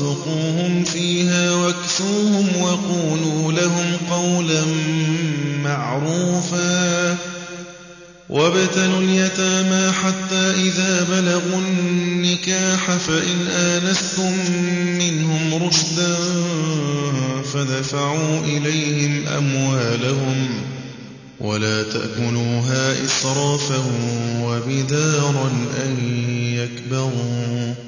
وارزقوهم فيها واكسوهم وقولوا لهم قولا معروفا. وابتلوا اليتامى حتى إذا بلغوا النكاح فإن آنستم منهم رشدا فدفعوا إليهم أموالهم ولا تأكلوها إسرافا وبدارا أن يكبروا.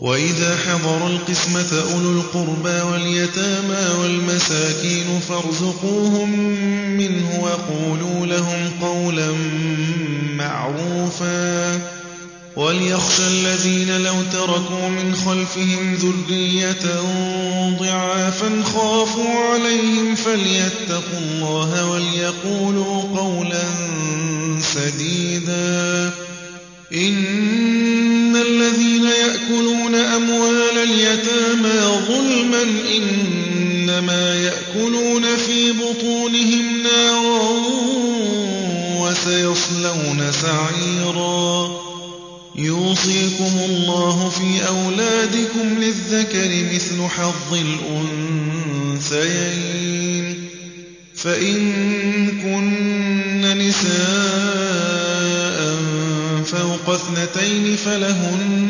وإذا حضر القسمة أولو القربى واليتامى والمساكين فارزقوهم منه وقولوا لهم قولا معروفا. وليخشى الذين لو تركوا من خلفهم ذرية ضعافا خافوا عليهم فليتقوا الله وليقولوا قولا سديدا. إن الذين يأكلون أموال اليتامى ظلما إنما يأكلون في بطونهم نارا وسيصلون سعيرا. يوصيكم الله في أولادكم للذكر مثل حظ الأنثيين. فإن كن نساء فوق اثنتين فلهن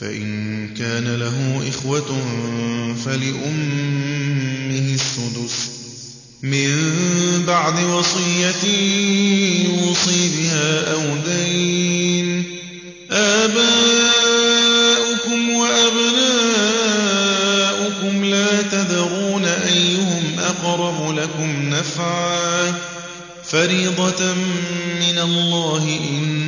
فإن كان له إخوة فلأمه السدس من بعد وصية يوصي بها أو دين. آباؤكم وأبناؤكم لا تذرون أيهم أقرب لكم نفعا. فريضة من الله إن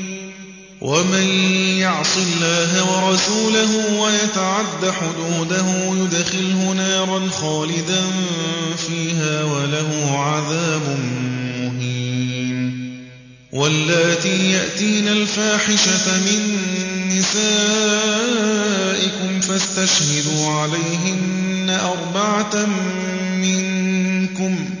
ومن يعص الله ورسوله ويتعد حدوده يدخله نارا خالدا فيها وله عذاب مهين واللاتي يأتين الفاحشة من نسائكم فاستشهدوا عليهن أربعة منكم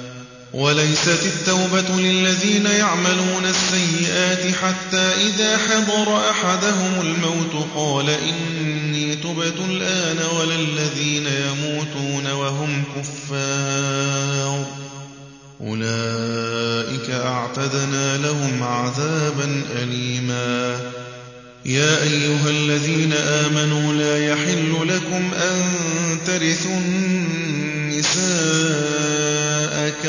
وليست التوبة للذين يعملون السيئات حتى إذا حضر أحدهم الموت قال إني تبت الآن ولا الذين يموتون وهم كفار. أولئك أعتدنا لهم عذابا أليما. يا أيها الذين آمنوا لا يحل لكم أن ترثوا النساء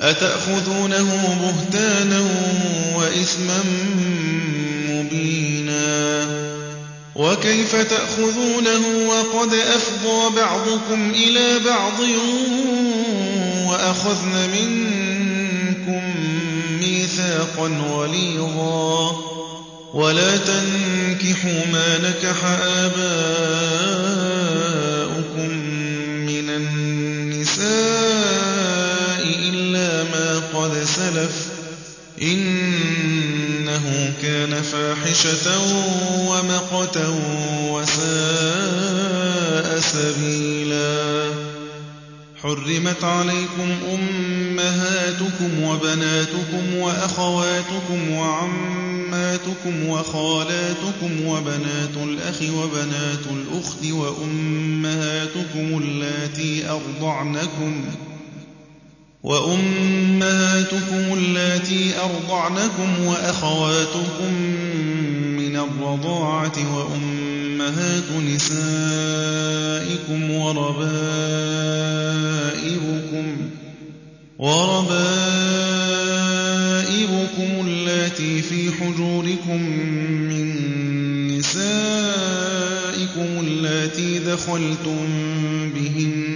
أتأخذونه بهتانا وإثما مبينا وكيف تأخذونه وقد أفضى بعضكم إلى بعض وأخذن منكم ميثاقا غليظا ولا تنكحوا ما نكح آباؤكم كان فاحشة ومقتا وساء سبيلا. حرمت عليكم أمهاتكم وبناتكم وأخواتكم وعماتكم وخالاتكم وبنات الأخ وبنات الأخت وأمهاتكم اللاتي أرضعنكم وأمهاتكم اللاتي أرضعنكم وأخواتكم من الرضاعة وأمهات نسائكم وربائبكم وربائبكم اللاتي في حجوركم من نسائكم اللاتي دخلتم بهن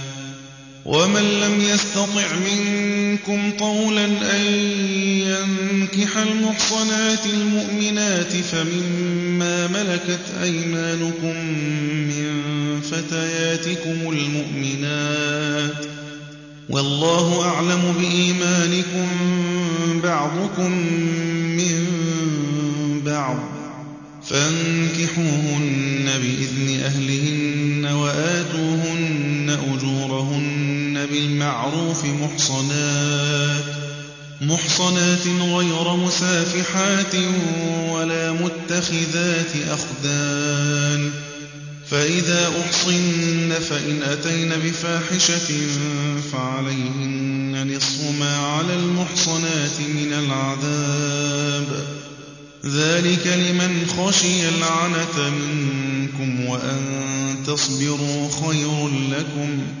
ومن لم يستطع منكم طولا أن ينكح المحصنات المؤمنات فمما ملكت أيمانكم من فتياتكم المؤمنات والله أعلم بإيمانكم بعضكم من بعض فانكحوهن بإذن أهلهن أجورهن بالمعروف محصنات محصنات غير مسافحات ولا متخذات أخدان. فإذا أحصن فإن أتين بفاحشة فعليهن نصف ما على المحصنات من العذاب. ذلك لمن خشي العنة منكم وأن تصبروا خير لكم.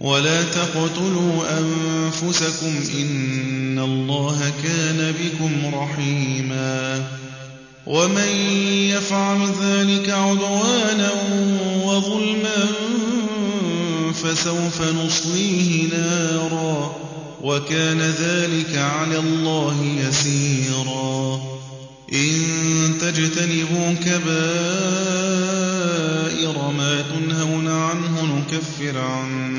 ولا تقتلوا أنفسكم إن الله كان بكم رحيما ومن يفعل ذلك عدوانا وظلما فسوف نصليه نارا وكان ذلك على الله يسيرا إن تجتنبوا كبائر ما تنهون عنه نكفر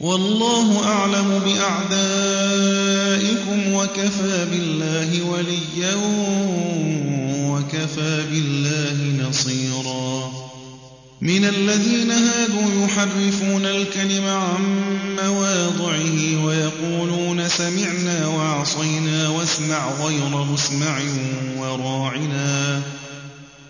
والله أعلم بأعدائكم وكفى بالله وليا وكفى بالله نصيرا. من الذين هادوا يحرفون الكلم عن مواضعه ويقولون سمعنا وعصينا واسمع غير مسمع وراعنا.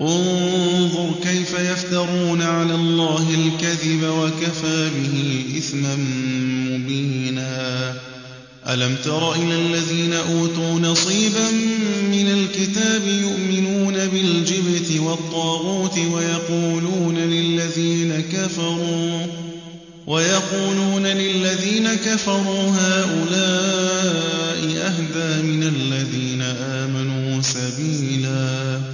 انظر كيف يفترون على الله الكذب وكفى به إثما مبينا. ألم تر إلى الذين أوتوا نصيبا من الكتاب يؤمنون بالجبت والطاغوت ويقولون للذين كفروا ويقولون للذين كفروا هؤلاء أهدى من الذين آمنوا سبيلاً.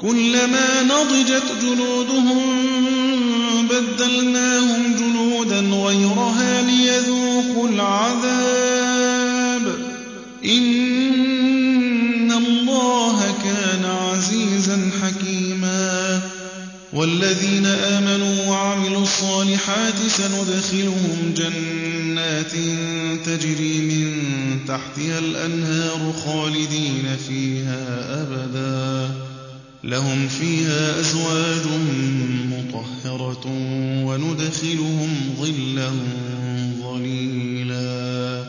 كلما نضجت جلودهم بدلناهم جلودا غيرها ليذوقوا العذاب. إن الله كان عزيزا حكيما. والذين آمنوا وعملوا الصالحات سندخلهم جنات تجري من تحتها الأنهار خالدين فيها أبداً. لهم فيها أزواج مطهرة وندخلهم ظلا ظليلا.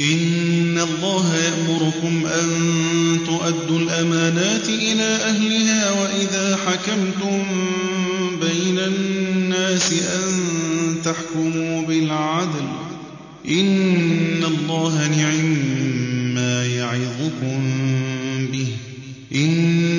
إن الله يأمركم أن تؤدوا الأمانات إلى أهلها وإذا حكمتم بين الناس أن تحكموا بالعدل. إن الله نعم ما يعظكم به. إن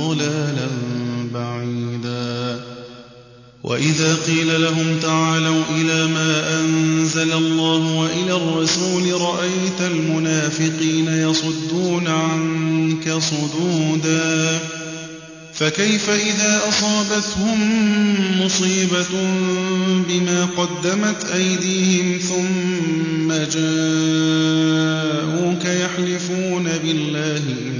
ضلالا بعيدا. وإذا قيل لهم تعالوا إلى ما أنزل الله وإلى الرسول رأيت المنافقين يصدون عنك صدودا. فكيف إذا أصابتهم مصيبة بما قدمت أيديهم ثم جاءوك يحلفون بالله إن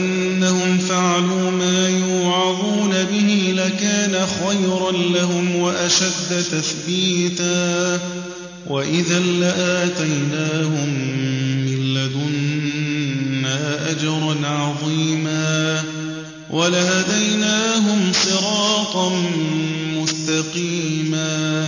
فعلوا ما يوعظون به لكان خيرا لهم وأشد تثبيتا. وإذا لآتيناهم من لدنا أجرا عظيما. ولهديناهم صراطا مستقيما.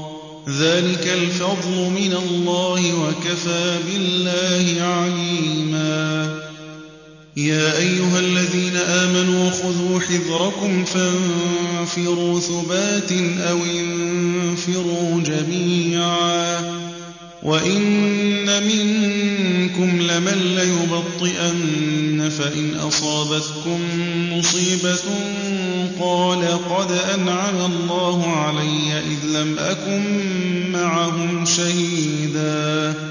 ذلك الفضل من الله وكفى بالله عليما. يا أيها الذين آمنوا خذوا حذركم فانفروا ثبات أو انفروا جميعا. وإن منكم لمن ليبطئن فإن أصابتكم مصيبة قال قد أنعم الله علي إذ لم أكن معهم شهيدا.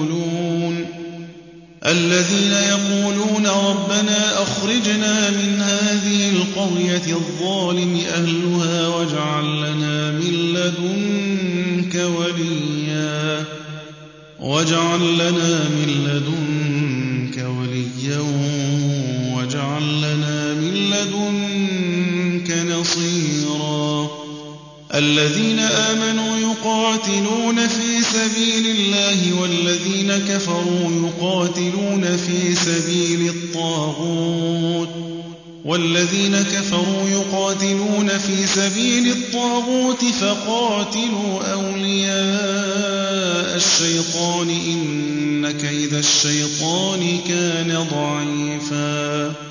الذين يقولون ربنا أخرجنا من هذه القرية الظالم أهلها واجعل لنا من لدنك وليا. واجعل لنا من لدنك الذين آمنوا يقاتلون في سبيل الله والذين كفروا يقاتلون في سبيل الطاغوت والذين كفروا يقاتلون في سبيل الطاغوت فقاتلوا أولياء الشيطان إن كيد الشيطان كان ضعيفا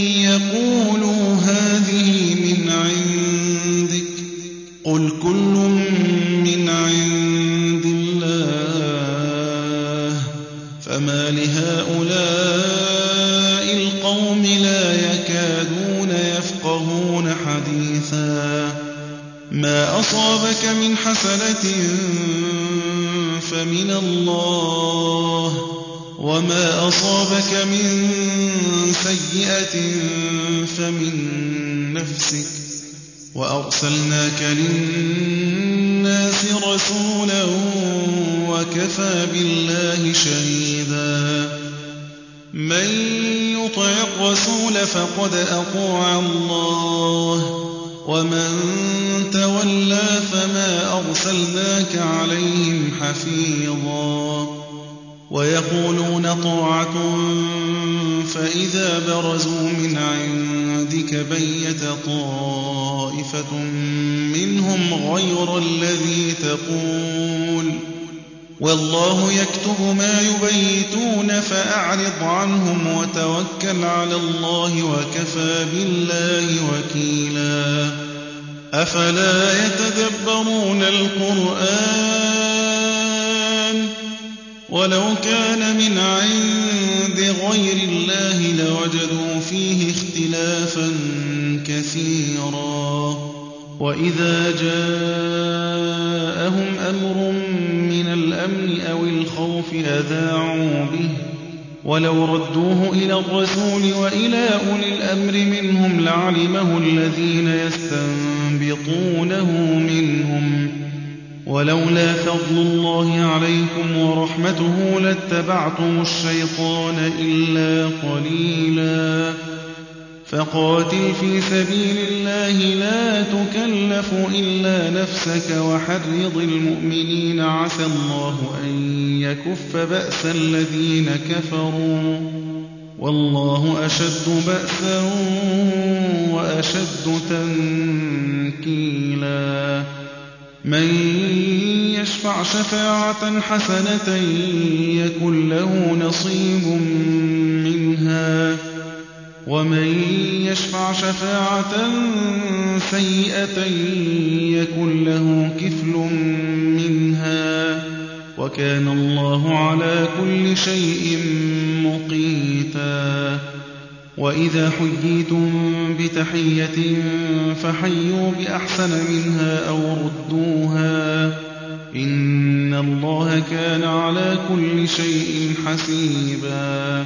في سبيل الله لا تكلف إلا نفسك وحرض المؤمنين. عسى الله أن يكف بأس الذين كفروا. والله أشد بأسا وأشد تنكيلا. من يشفع شفاعة حسنة يكن له نصيب منها. ومن يشفع شفاعة سيئة يكن له كفل منها وكان الله على كل شيء مقيتا وإذا حييتم بتحية فحيوا بأحسن منها أو ردوها إن الله كان على كل شيء حسيبا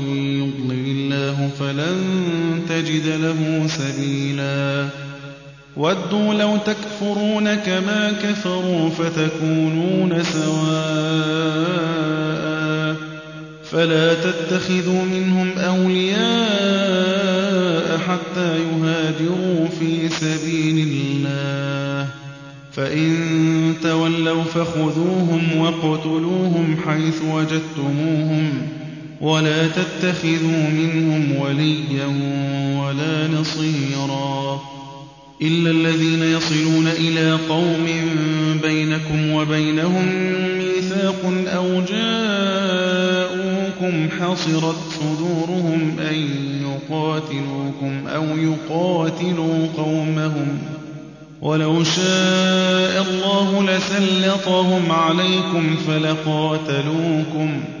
يضلل الله فلن تجد له سبيلا وَدُّوا لَوْ تَكْفُرُونَ كَمَا كَفَرُوا فَتَكُونُونَ سَوَاءً ۖ فَلَا تَتَّخِذُوا مِنْهُمْ أَوْلِيَاءَ حَتَّىٰ يُهَاجِرُوا فِي سَبِيلِ اللَّهِ ۚ فَإِن تَوَلَّوْا فَخُذُوهُمْ وَاقْتُلُوهُمْ حَيْثُ وَجَدتُّمُوهُمْ ۖ وَلَا تَتَّخِذُوا مِنْهُمْ وَلِيًّا وَلَا نَصِيرًا إِلَّا الَّذِينَ يَصِلُونَ إِلَىٰ قَوْمٍ بَيْنَكُمْ وَبَيْنَهُم مِّيثَاقٌ أَوْ جَاءُوكُمْ حَصِرَتْ صُدُورُهُمْ أَن يُقَاتِلُوكُمْ أَوْ يُقَاتِلُوا قَوْمَهُمْ ۚ وَلَوْ شَاءَ اللَّهُ لَسَلَّطَهُمْ عَلَيْكُمْ فَلَقَاتَلُوكُمْ ۚ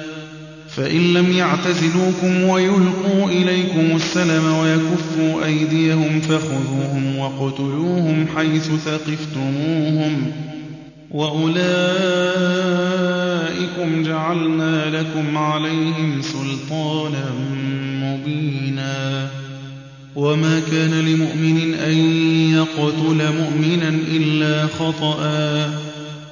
فَإِن لَّمْ يَعْتَزِلُوكُمْ وَيُلْقُوا إِلَيْكُمُ السَّلَمَ وَيَكُفُّوا أَيْدِيَهُمْ فَخُذُوهُمْ وَاقْتُلُوهُمْ حَيْثُ ثَقِفْتُمُوهُمْ ۚ وَأُولَٰئِكُمْ جَعَلْنَا لَكُمْ عَلَيْهِمْ سُلْطَانًا مُّبِينًا وَمَا كَانَ لِمُؤْمِنٍ أَن يَقْتُلَ مُؤْمِنًا إِلَّا خَطَأً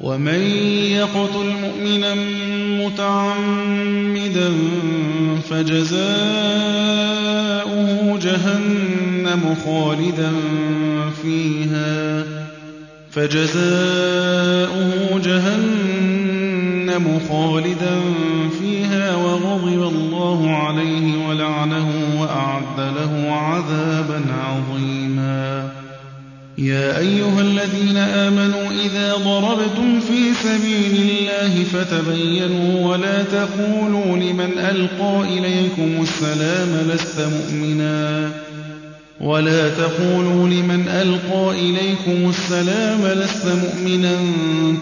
وَمَن يَقْتُلْ مُؤْمِنًا مُّتَعَمِّدًا فَجَزَاؤُهُ جَهَنَّمُ خَالِدًا فِيهَا فَجَزَاؤُهُ جَهَنَّمُ خَالِدًا فِيهَا وَغَضِبَ اللَّهُ عَلَيْهِ وَلَعَنَهُ وَأَعَدَّ لَهُ عَذَابًا عَظِيمًا يَا أَيُّهَا الَّذِينَ آمَنُوا إِذَا ضَرَبْتُمْ فِي سَبِيلِ اللَّهِ فَتَبَيَّنُوا وَلَا تَقُولُوا لِمَنْ أَلْقَىٰ إِلَيْكُمُ السَّلَامَ لَسْتَ مُؤْمِنًا. ولا تقولوا لمن ألقى إليكم السلام لست مؤمنا.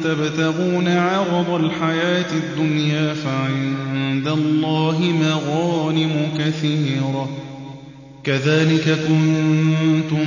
تبتغون عرض الحياة الدنيا فعند الله مغانم كثيرة. كذلك كنتم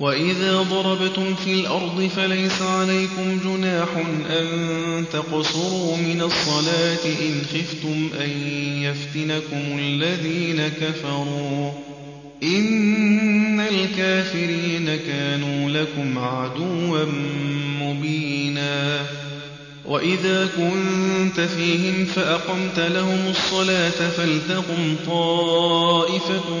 وإذا ضربتم في الأرض فليس عليكم جناح أن تقصروا من الصلاة إن خفتم أن يفتنكم الذين كفروا إن الكافرين كانوا لكم عدوا مبينا وإذا كنت فيهم فأقمت لهم الصلاة فلتقم طائفة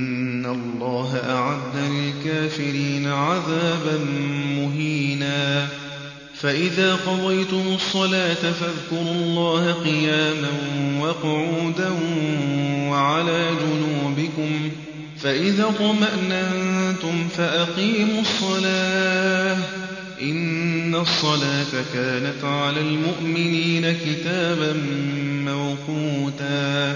الله أعد للكافرين عذابا مهينا. فإذا قضيتم الصلاة فاذكروا الله قياما وقعودا وعلى جنوبكم. فإذا طمأننتم فأقيموا الصلاة. إن الصلاة كانت على المؤمنين كتابا موقوتا.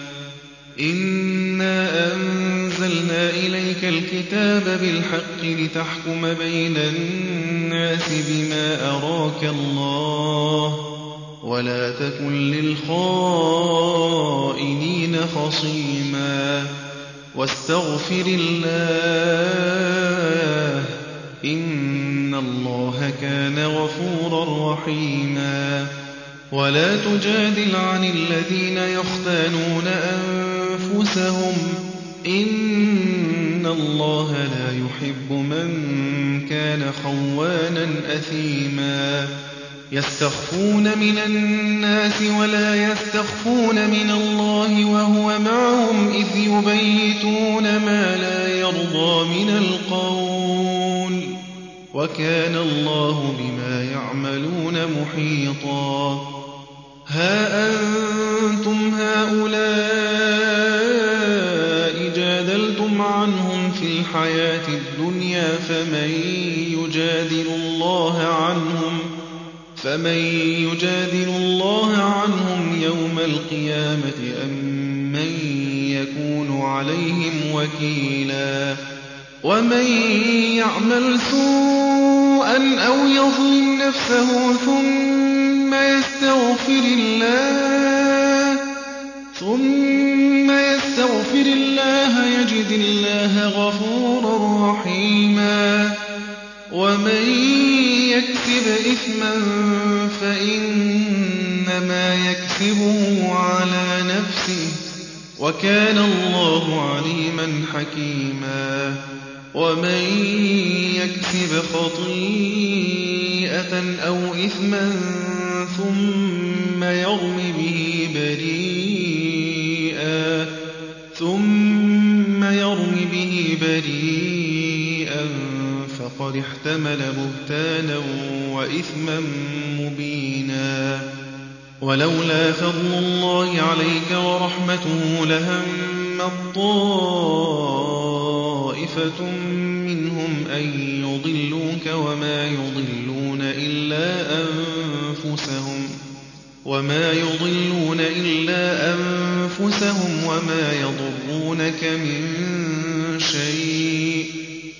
إنا أنزلنا إليك الكتاب بالحق لتحكم بين الناس بما أراك الله ولا تكن للخائنين خصيما واستغفر الله إن الله كان غفورا رحيما ولا تجادل عن الذين يختانون أنفسهم. إن الله لا يحب من كان خوانا أثيما. يستخفون من الناس ولا يستخفون من الله وهو معهم إذ يبيتون ما لا يرضى من القول. وكان الله بما يعملون محيطا. ها أنتم هؤلاء جادلتم عنهم في الحياة الدنيا فمن يجادل الله عنهم يوم القيامة أم من يكون عليهم وكيلا ومن يعمل سوءا أو يظلم نفسه ثم يستغفر يجد الله غفورا رحيما ومن يكسب إثما فإنما يكسبه على نفسه وكان الله عليما حكيما. ومن يكسب خطيئة أو إثما ثم يرم فقد احتمل بهتانا وإثما مبينا. ولولا فضل الله عليك ورحمته لهم طائفة منهم أن يضلوك وما يضلون إلا أنفسهم وما يضلون إلا أنفسهم وما يضرونك من شيء.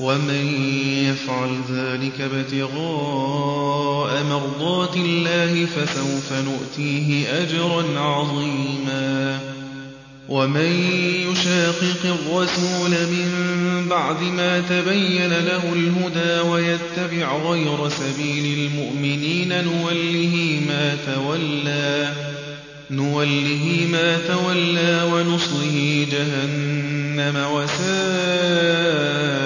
ومن يفعل ذلك ابتغاء مرضات الله فسوف نؤتيه أجرا عظيما. ومن يشاقق الرسول من بعد ما تبين له الهدى ويتبع غير سبيل المؤمنين نوله ما تولى نوله ما تولى ونصله جهنم وساءت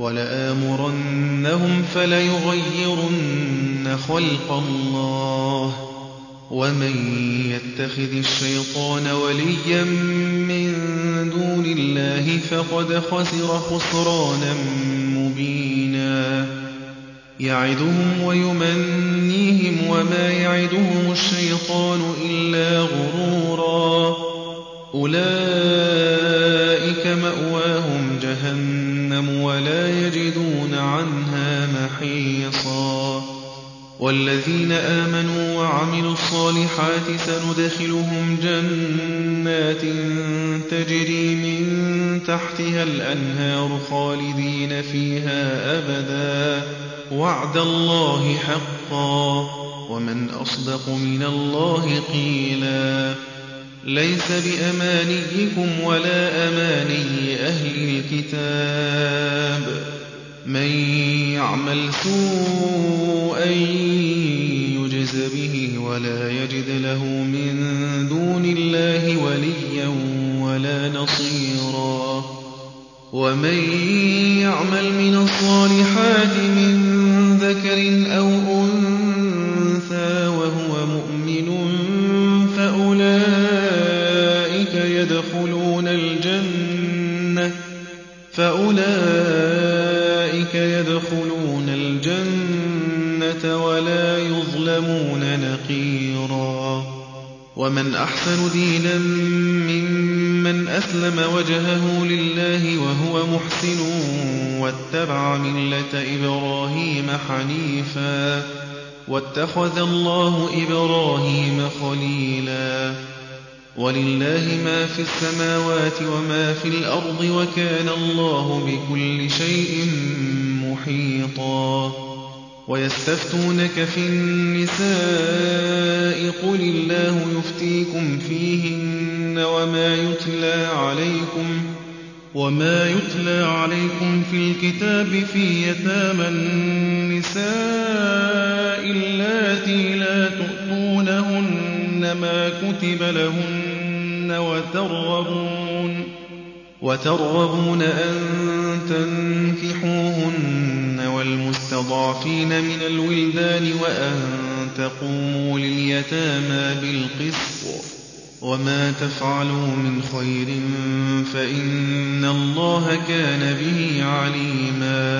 ولآمرنهم فليغيرن خلق الله ومن يتخذ الشيطان وليا من دون الله فقد خسر خسرانا مبينا. يعدهم ويمنيهم وما يعدهم الشيطان إلا غرورا. أولئك مأواهم جهنم. ولا يجدون عنها محيصا. والذين آمنوا وعملوا الصالحات سندخلهم جنات تجري من تحتها الأنهار خالدين فيها أبدا. وعد الله حقا. ومن أصدق من الله قيلا. ليس بأمانيكم ولا أماني أهل الكتاب. من يعمل سوءا يجز به ولا يجد له من دون الله وليا ولا نصيرا. ومن يعمل من الصالحات من ذكر أو أنثى فأولئك يدخلون الجنة ولا يظلمون نقيرا ومن أحسن دينا ممن أسلم وجهه لله وهو محسن واتبع ملة إبراهيم حنيفا واتخذ الله إبراهيم خليلا ولله ما في السماوات وما في الأرض وكان الله بكل شيء محيطا ويستفتونك في النساء قل الله يفتيكم فيهن وما يتلى عليكم وما يتلى عليكم في الكتاب في يتامى النساء اللاتي لا تؤتونهن ما كتب لهن وترغبون وترغبون أن تنكحوهن والمستضعفين من الولدان وأن تقوموا لليتامى بالقسط وما تفعلوا من خير فإن الله كان به عليما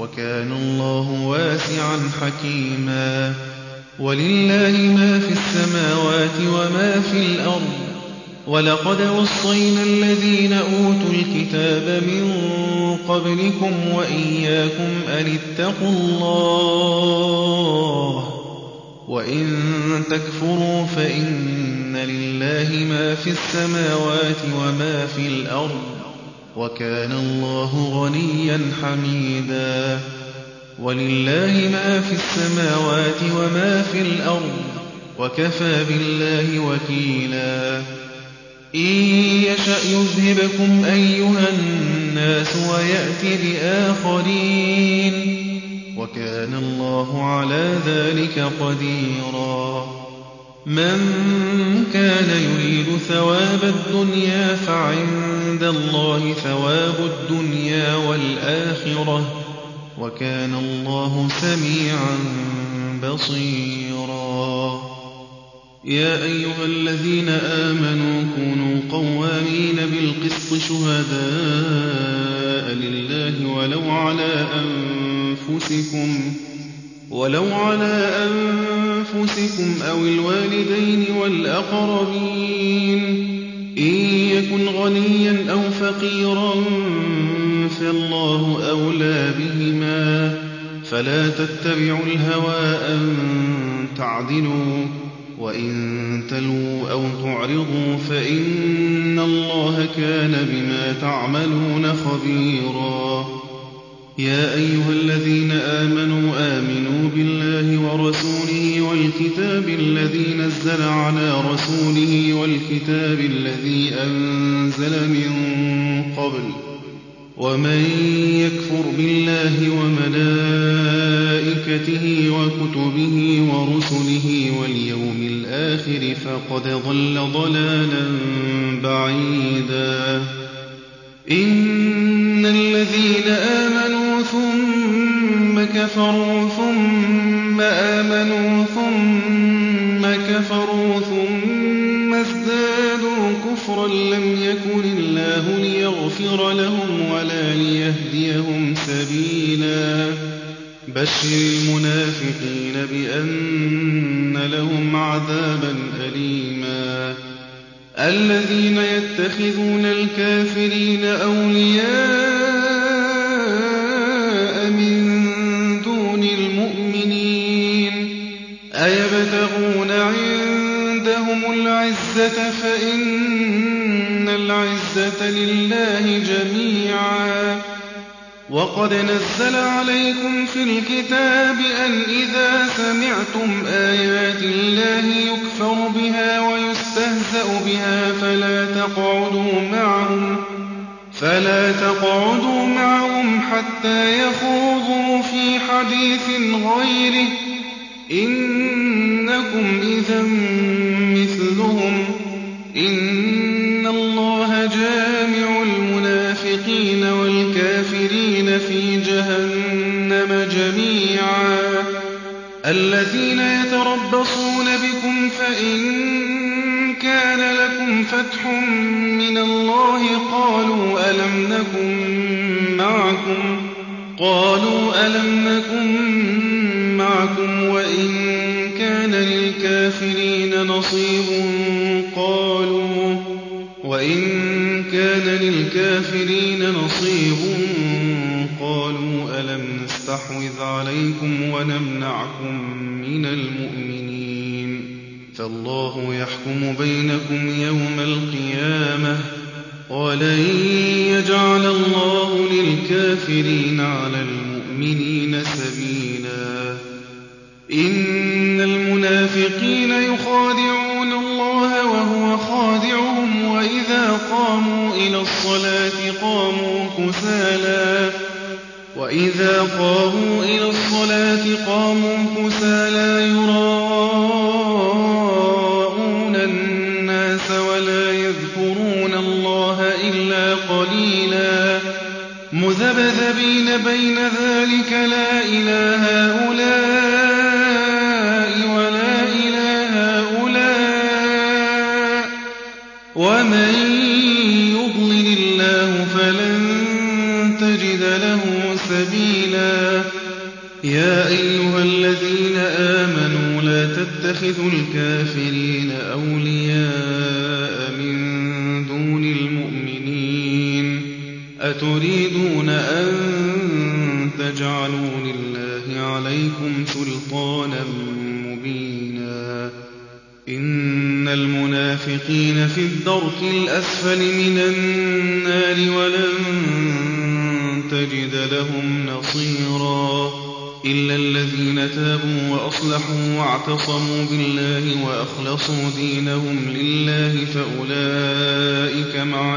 وكان الله واسعا حكيما. ولله ما في السماوات وما في الأرض. ولقد وصينا الذين أوتوا الكتاب من قبلكم وإياكم أن اتقوا الله. وإن تكفروا فإن لله ما في السماوات وما في الأرض. وكان الله غنيا حميدا. ولله ما في السماوات وما في الأرض وكفى بالله وكيلا. إن يشأ يذهبكم أيها الناس ويأت بآخرين. وكان الله على ذلك قديرا. من كان يريد ثواب الدنيا فعند الله ثواب الدنيا والآخرة وكان الله سميعا بصيرا. يا أيها الذين آمنوا كونوا قوامين بالقسط شهداء لله ولو على أنفسكم ولو على أنفسكم أو الوالدين والأقربين إن يكن غنيا أو فقيرا فالله أولى بهما فلا تتبعوا الهوى أن تعدلوا وإن تلوا أو تعرضوا فإن الله كان بما تعملون خبيرا يا أيها الذين آمنوا آمنوا بالله ورسوله والكتاب الذي نزل على رسوله والكتاب الذي أنزل من قبل ومن يكفر بالله وملائكته وكتبه ورسله واليوم الآخر فقد ضل ضلالا بعيدا الذين آمنوا ثم كفروا ثم آمنوا ثم كفروا ثم ازدادوا كفرا لم يكن الله ليغفر لهم ولا ليهديهم سبيلا. بشر المنافقين بأن لهم عذابا أليما. الذين يتخذون الكافرين أولياء من دون المؤمنين. أيبتغون عندهم العزة فإن العزة لله جميعا. وقد نزل عليكم في الكتاب أن إذا سمعتم آيات الله يكفر بها ويستهزأ بها فلا تقعدوا معهم حتى يخوضوا في حديث غيره. إنكم إذا مثلهم. إن الله جامع المنافقين والكافرين في جهنم جميعا. الذين يتربصون بكم فإن فتح من الله قالوا ألم نكن معكم؟ قالوا ألم نكن معكم وإن كان للكافرين نصيب؟ قالوا وإن كان للكافرين نصيب؟ قالوا ألم نستحوذ عليكم ونمنعكم من المؤمنين؟ فالله يحكم بينكم يوم القيامة ولن يجعل الله للكافرين على المؤمنين سبيلا. إن المنافقين يخادعون الله وهو خادعهم وإذا قاموا إلى الصلاة قاموا كسالا. وإذا قاموا إلى الصلاة قاموا كسالا. يراءون مذبذبين بين ذلك لا إله هؤلاء ولا إله هؤلاء. ومن يضلل الله فلن تجد له سبيلا. يا أيها الذين آمنوا لا تتخذوا الكافرين أولياء. أتريدون أن تجعلوا لله عليكم سلطانا مبينا إن المنافقين في الدرك الأسفل من النار ولن تجد لهم نصيرا إلا الذين تابوا وأصلحوا واعتصموا بالله وأخلصوا دينهم لله فأولئك مع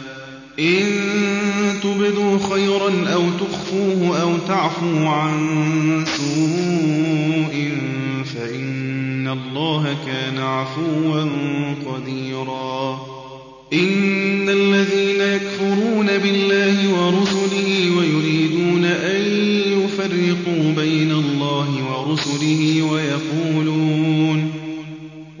إن تبدوا خيرا أو تخفوه أو تعفوا عن سوء فإن الله كان عفوا قديرا. إن الذين يكفرون بالله ورسله ويريدون أن يفرقوا بين الله ورسله ويقولون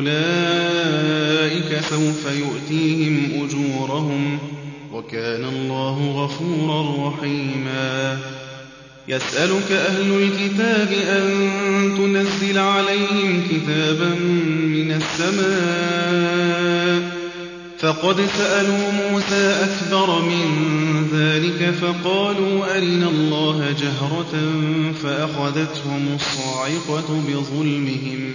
أولئك سوف يؤتيهم أجورهم وكان الله غفورا رحيما. يسألك أهل الكتاب أن تنزل عليهم كتابا من السماء. فقد سألوا موسى أكبر من ذلك فقالوا أرنا الله جهرة فأخذتهم الصاعقة بظلمهم.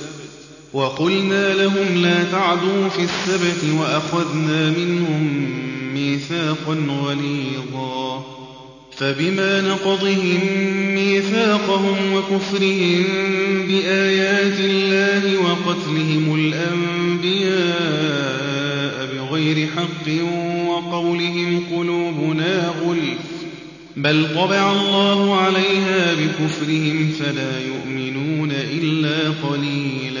وقلنا لهم لا تعدوا في السبت وأخذنا منهم ميثاقا غليظا فبما نقضهم ميثاقهم وكفرهم بآيات الله وقتلهم الأنبياء بغير حق وقولهم قلوبنا غلف بل طبع الله عليها بكفرهم فلا يؤمنون إلا قليلا.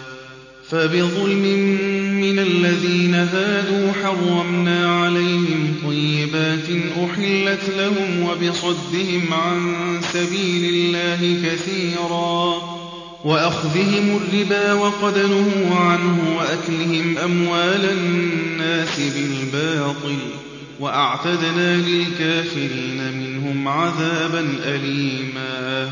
فبظلم من الذين هادوا حرمنا عليهم طيبات أحلت لهم وبصدهم عن سبيل الله كثيرا وأخذهم الربا وقد نهوا عنه وأكلهم أموال الناس بالباطل وأعتدنا للكافرين منهم عذابا أليما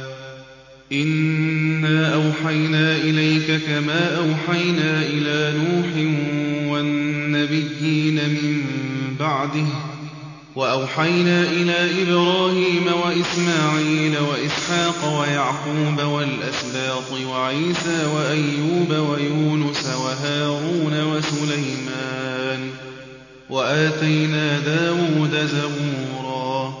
إنا أوحينا إليك كما أوحينا إلى نوح والنبيين من بعده وأوحينا إلى إبراهيم وإسماعيل وإسحاق ويعقوب والأسباط وعيسى وأيوب ويونس وهارون وسليمان وآتينا داود زبورا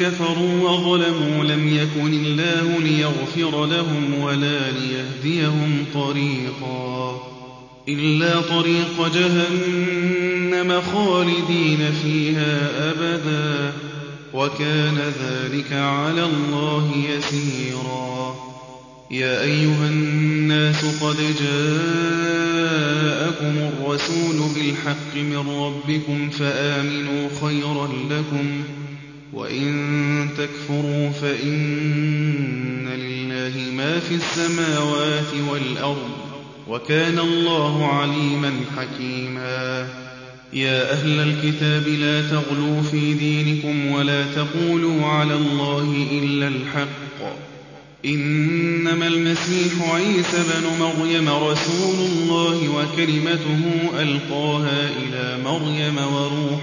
كفروا وظلموا لم يكن الله ليغفر لهم ولا ليهديهم طريقا إلا طريق جهنم خالدين فيها أبدا وكان ذلك على الله يسيرا يا أيها الناس قد جاءكم الرسول بالحق من ربكم فآمنوا خيرا لكم وإن تكفروا فإن لله ما في السماوات والأرض وكان الله عليما حكيما يا أهل الكتاب لا تغلوا في دينكم ولا تقولوا على الله إلا الحق إنما المسيح عيسى بن مريم رسول الله وكلمته ألقاها إلى مريم وروح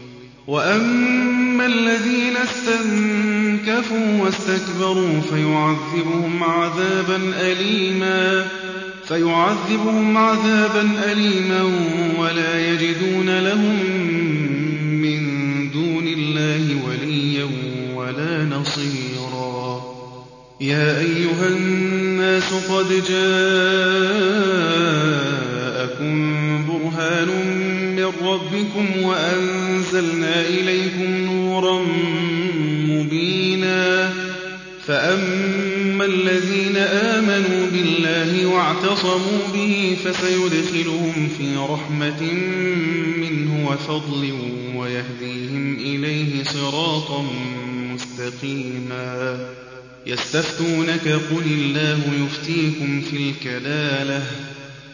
وَأَمَّا الَّذِينَ اسْتَنكَفُوا وَاسْتَكْبَرُوا فَيُعَذِّبُهُمْ عَذَابًا أَلِيمًا وَلَا يَجِدُونَ لَهُم مِّن دُونِ اللَّهِ وَلِيًّا وَلَا نَصِيرًا يَا أَيُّهَا النَّاسُ قَدْ جَاءَكُم بُرْهَانٌ مِّن رَّبِّكُمْ وَأَنزَلْنَا إِلَيْكُمْ نُورًا مُّبِينًا. فَأَمَّا الَّذِينَ آمَنُوا بِاللَّهِ وَاعْتَصَمُوا بِهِ فَسَيُدْخِلُهُمْ فِي رَحْمَةٍ مِّنْهُ وَفَضْلٍ وَيَهْدِيهِمْ إِلَيْهِ صِرَاطًا مُّسْتَقِيمًا. يَسْتَفْتُونَكَ قُلِ اللَّهُ يُفْتِيكُمْ فِي الْكَلَالَةِ.